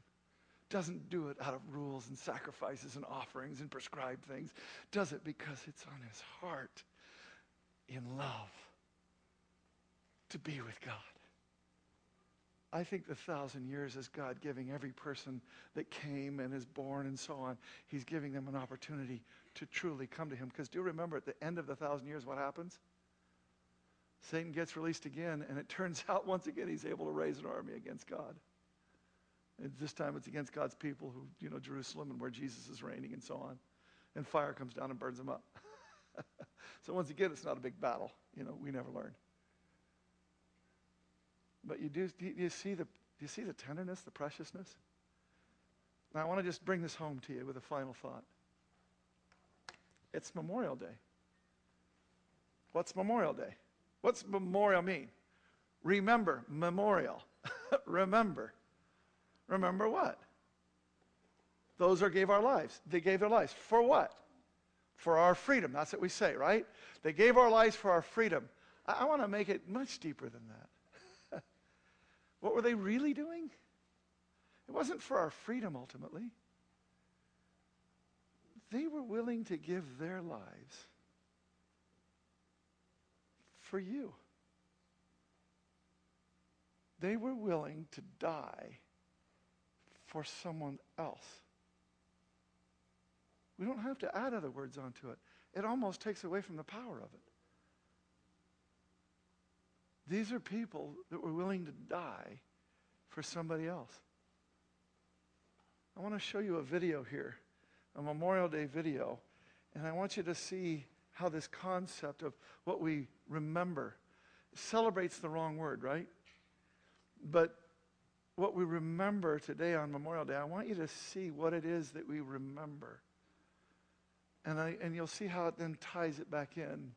Doesn't do it out of rules and sacrifices and offerings and prescribed things. Does it because it's on his heart in love to be with God. I think the thousand years is God giving every person that came and is born and so on, He's giving them an opportunity to truly come to Him. Because do you remember at the end of the thousand years what happens? Satan gets released again, and it turns out once again he's able to raise an army against God. And this time it's against God's people who, you know, Jerusalem and where Jesus is reigning and so on. And fire comes down and burns them up. so once again, it's not a big battle. You know, we never learn. But you do, do you see the, do you see the tenderness, the preciousness? Now, I want to just bring this home to you with a final thought. It's Memorial Day. What's Memorial Day? What's memorial mean? Remember, memorial. Remember. Remember what? Those who gave our lives. They gave their lives. For what? For our freedom. That's what we say, right? They gave our lives for our freedom. I, I want to make it much deeper than that. What were they really doing? It wasn't for our freedom ultimately. They were willing to give their lives for you. They were willing to die for someone else. We don't have to add other words onto it. It almost takes away from the power of it. These are people that were willing to die for somebody else. I want to show you a video here, a Memorial Day video, and I want you to see how this concept of what we remember celebrates the wrong word, right? But what we remember today on Memorial Day, I want you to see what it is that we remember. And, I, and you'll see how it then ties it back in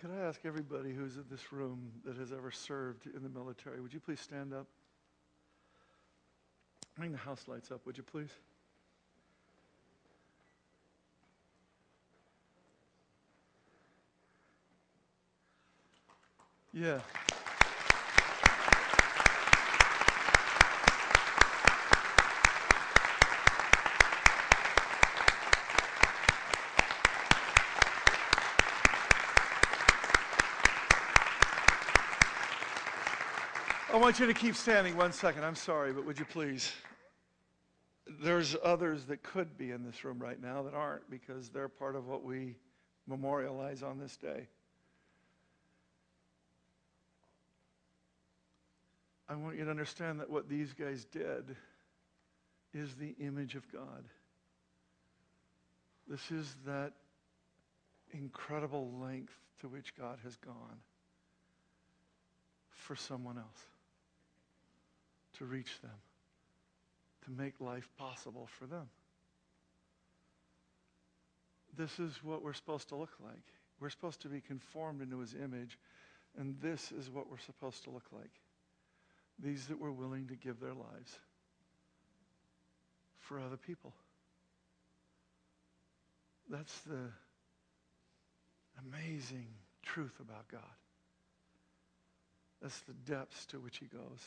Could I ask everybody who's in this room that has ever served in the military, would you please stand up? Bring the house lights up, would you please? Yeah. Want you to keep standing one second. I'm sorry, but would you please? There's others that could be in this room right now that aren't because they're part of what we memorialize on this day. I want you to understand that what these guys did is the image of God. This is that incredible length to which God has gone for someone else to reach them, to make life possible for them. This is what we're supposed to look like. We're supposed to be conformed into his image, and this is what we're supposed to look like. These that were willing to give their lives for other people. That's the amazing truth about God. That's the depths to which he goes.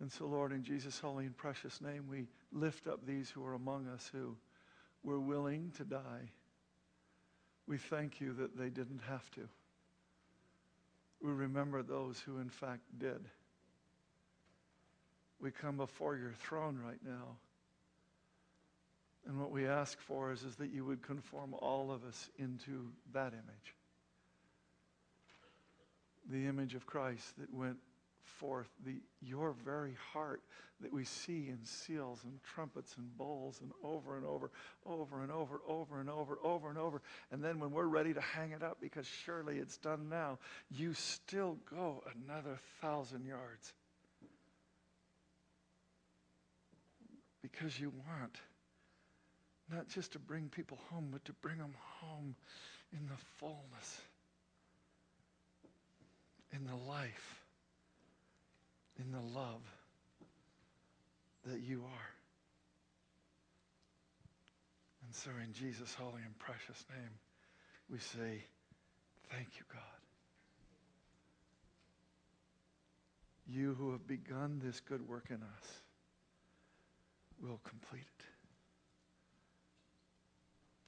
And so, Lord, in Jesus' holy and precious name, we lift up these who are among us who were willing to die. We thank you that they didn't have to. We remember those who, in fact, did. We come before your throne right now. And what we ask for is, is that you would conform all of us into that image the image of Christ that went forth, the, your very heart that we see in seals and trumpets and bowls and over and over, over and over, over and over, over and over. And then when we're ready to hang it up because surely it's done now, you still go another thousand yards. Because you want not just to bring people home, but to bring them home in the fullness in the life, in the love that you are. And so, in Jesus' holy and precious name, we say, Thank you, God. You who have begun this good work in us will complete it.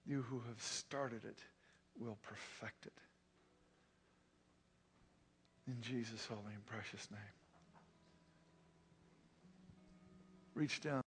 You who have started it will perfect it. In Jesus' holy and precious name. Reach down.